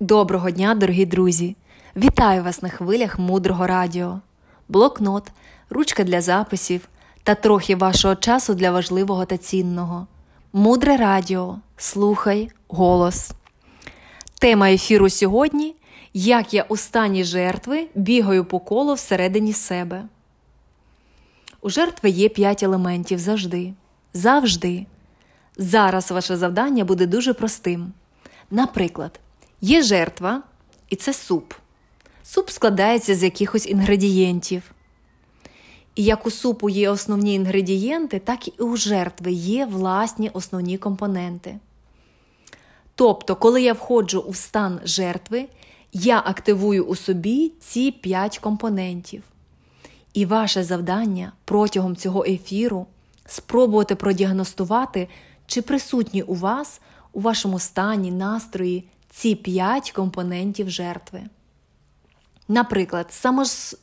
Доброго дня, дорогі друзі! Вітаю вас на хвилях мудрого радіо, блокнот, ручка для записів та трохи вашого часу для важливого та цінного. Мудре радіо. Слухай голос. Тема ефіру сьогодні Як я у стані жертви бігаю по колу всередині себе. У жертви є п'ять елементів завжди. Завжди. Зараз ваше завдання буде дуже простим. Наприклад, є жертва, і це суп. Суп складається з якихось інгредієнтів. І як у супу є основні інгредієнти, так і у жертви є власні основні компоненти. Тобто, коли я входжу у стан жертви, я активую у собі ці 5 компонентів. І ваше завдання протягом цього ефіру спробувати продіагностувати, чи присутні у вас у вашому стані, настрої ці 5 компонентів жертви. Наприклад,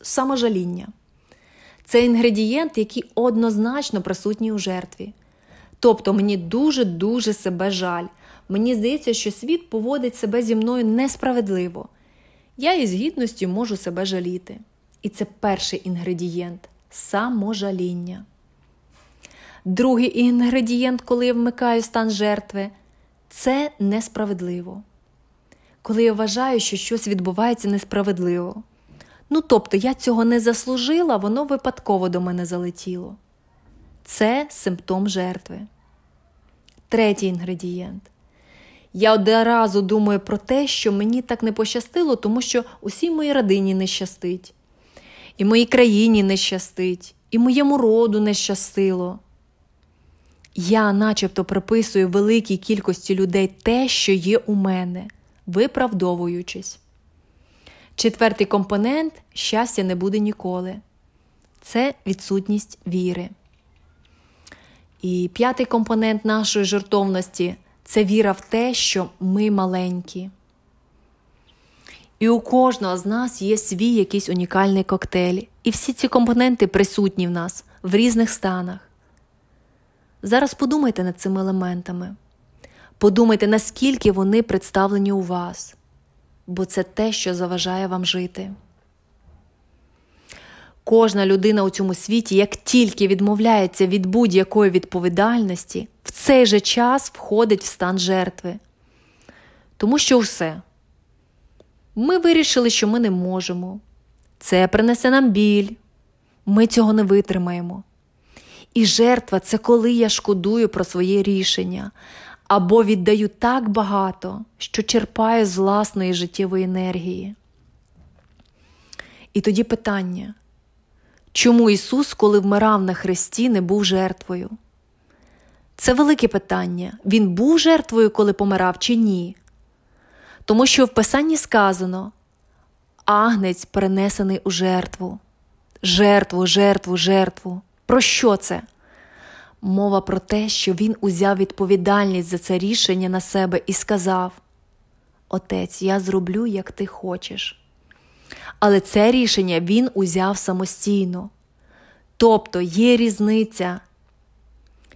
саможаління. Це інгредієнт, який однозначно присутній у жертві. Тобто мені дуже-дуже себе жаль. Мені здається, що світ поводить себе зі мною несправедливо. Я із гідністю можу себе жаліти. І це перший інгредієнт саможаління. Другий інгредієнт, коли я вмикаю стан жертви, це несправедливо. Коли я вважаю, що щось відбувається несправедливо. Ну, тобто, я цього не заслужила, воно випадково до мене залетіло. Це симптом жертви. Третій інгредієнт. Я одразу думаю про те, що мені так не пощастило, тому що усій моїй родині не щастить, і моїй країні не щастить, і моєму роду не щастило. Я начебто приписую великій кількості людей те, що є у мене, виправдовуючись. Четвертий компонент щастя не буде ніколи. Це відсутність віри. І п'ятий компонент нашої жертовності це віра в те, що ми маленькі. І у кожного з нас є свій якийсь унікальний коктейль. І всі ці компоненти присутні в нас в різних станах. Зараз подумайте над цими елементами. Подумайте, наскільки вони представлені у вас, бо це те, що заважає вам жити. Кожна людина у цьому світі, як тільки відмовляється від будь-якої відповідальності, в цей же час входить в стан жертви. Тому що все. Ми вирішили, що ми не можемо. Це принесе нам біль. Ми цього не витримаємо. І жертва це коли я шкодую про своє рішення або віддаю так багато, що черпаю з власної життєвої енергії. І тоді питання. Чому Ісус, коли вмирав на хресті, не був жертвою? Це велике питання. Він був жертвою, коли помирав, чи ні? Тому що в Писанні сказано агнець перенесений у жертву, жертву, жертву, жертву. Про що це? Мова про те, що він узяв відповідальність за це рішення на себе і сказав: Отець, я зроблю, як ти хочеш. Але це рішення він узяв самостійно. Тобто є різниця.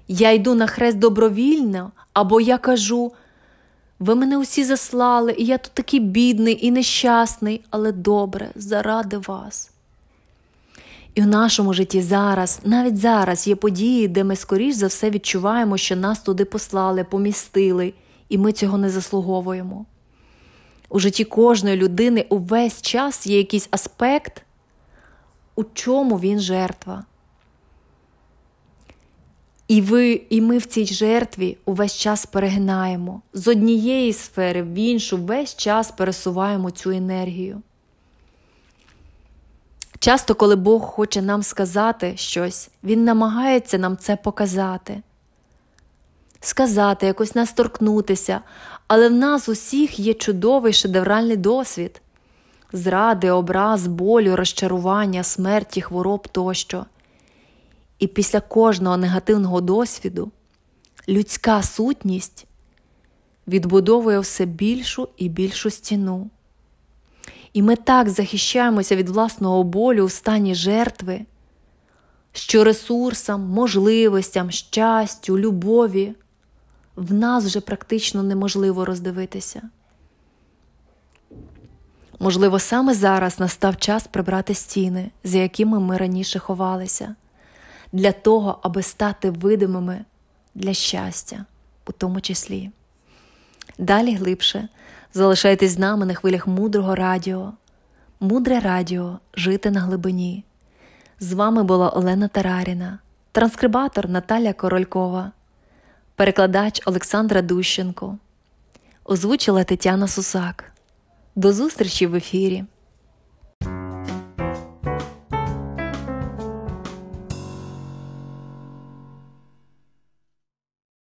Я йду на хрест добровільно, або я кажу, ви мене усі заслали, і я тут такий бідний і нещасний, але добре, заради вас. І в нашому житті зараз, навіть зараз, є події, де ми скоріш за все відчуваємо, що нас туди послали, помістили, і ми цього не заслуговуємо. У житті кожної людини увесь час є якийсь аспект, у чому він жертва. І ви, і ми в цій жертві увесь час перегинаємо з однієї сфери в іншу, весь час пересуваємо цю енергію. Часто, коли Бог хоче нам сказати щось, Він намагається нам це показати, сказати, якось нас торкнутися, але в нас усіх є чудовий шедевральний досвід зради, образ, болю, розчарування, смерті, хвороб тощо. І після кожного негативного досвіду людська сутність відбудовує все більшу і більшу стіну. І ми так захищаємося від власного болю у стані жертви, що ресурсам, можливостям, щастю, любові в нас вже практично неможливо роздивитися. Можливо, саме зараз настав час прибрати стіни, за якими ми раніше ховалися, для того, аби стати видимими для щастя, у тому числі. Далі глибше залишайтесь з нами на хвилях мудрого радіо. Мудре радіо жити на глибині. З вами була Олена Тараріна, транскрибатор Наталя Королькова, перекладач Олександра Дущенко, озвучила Тетяна Сусак. До зустрічі в ефірі!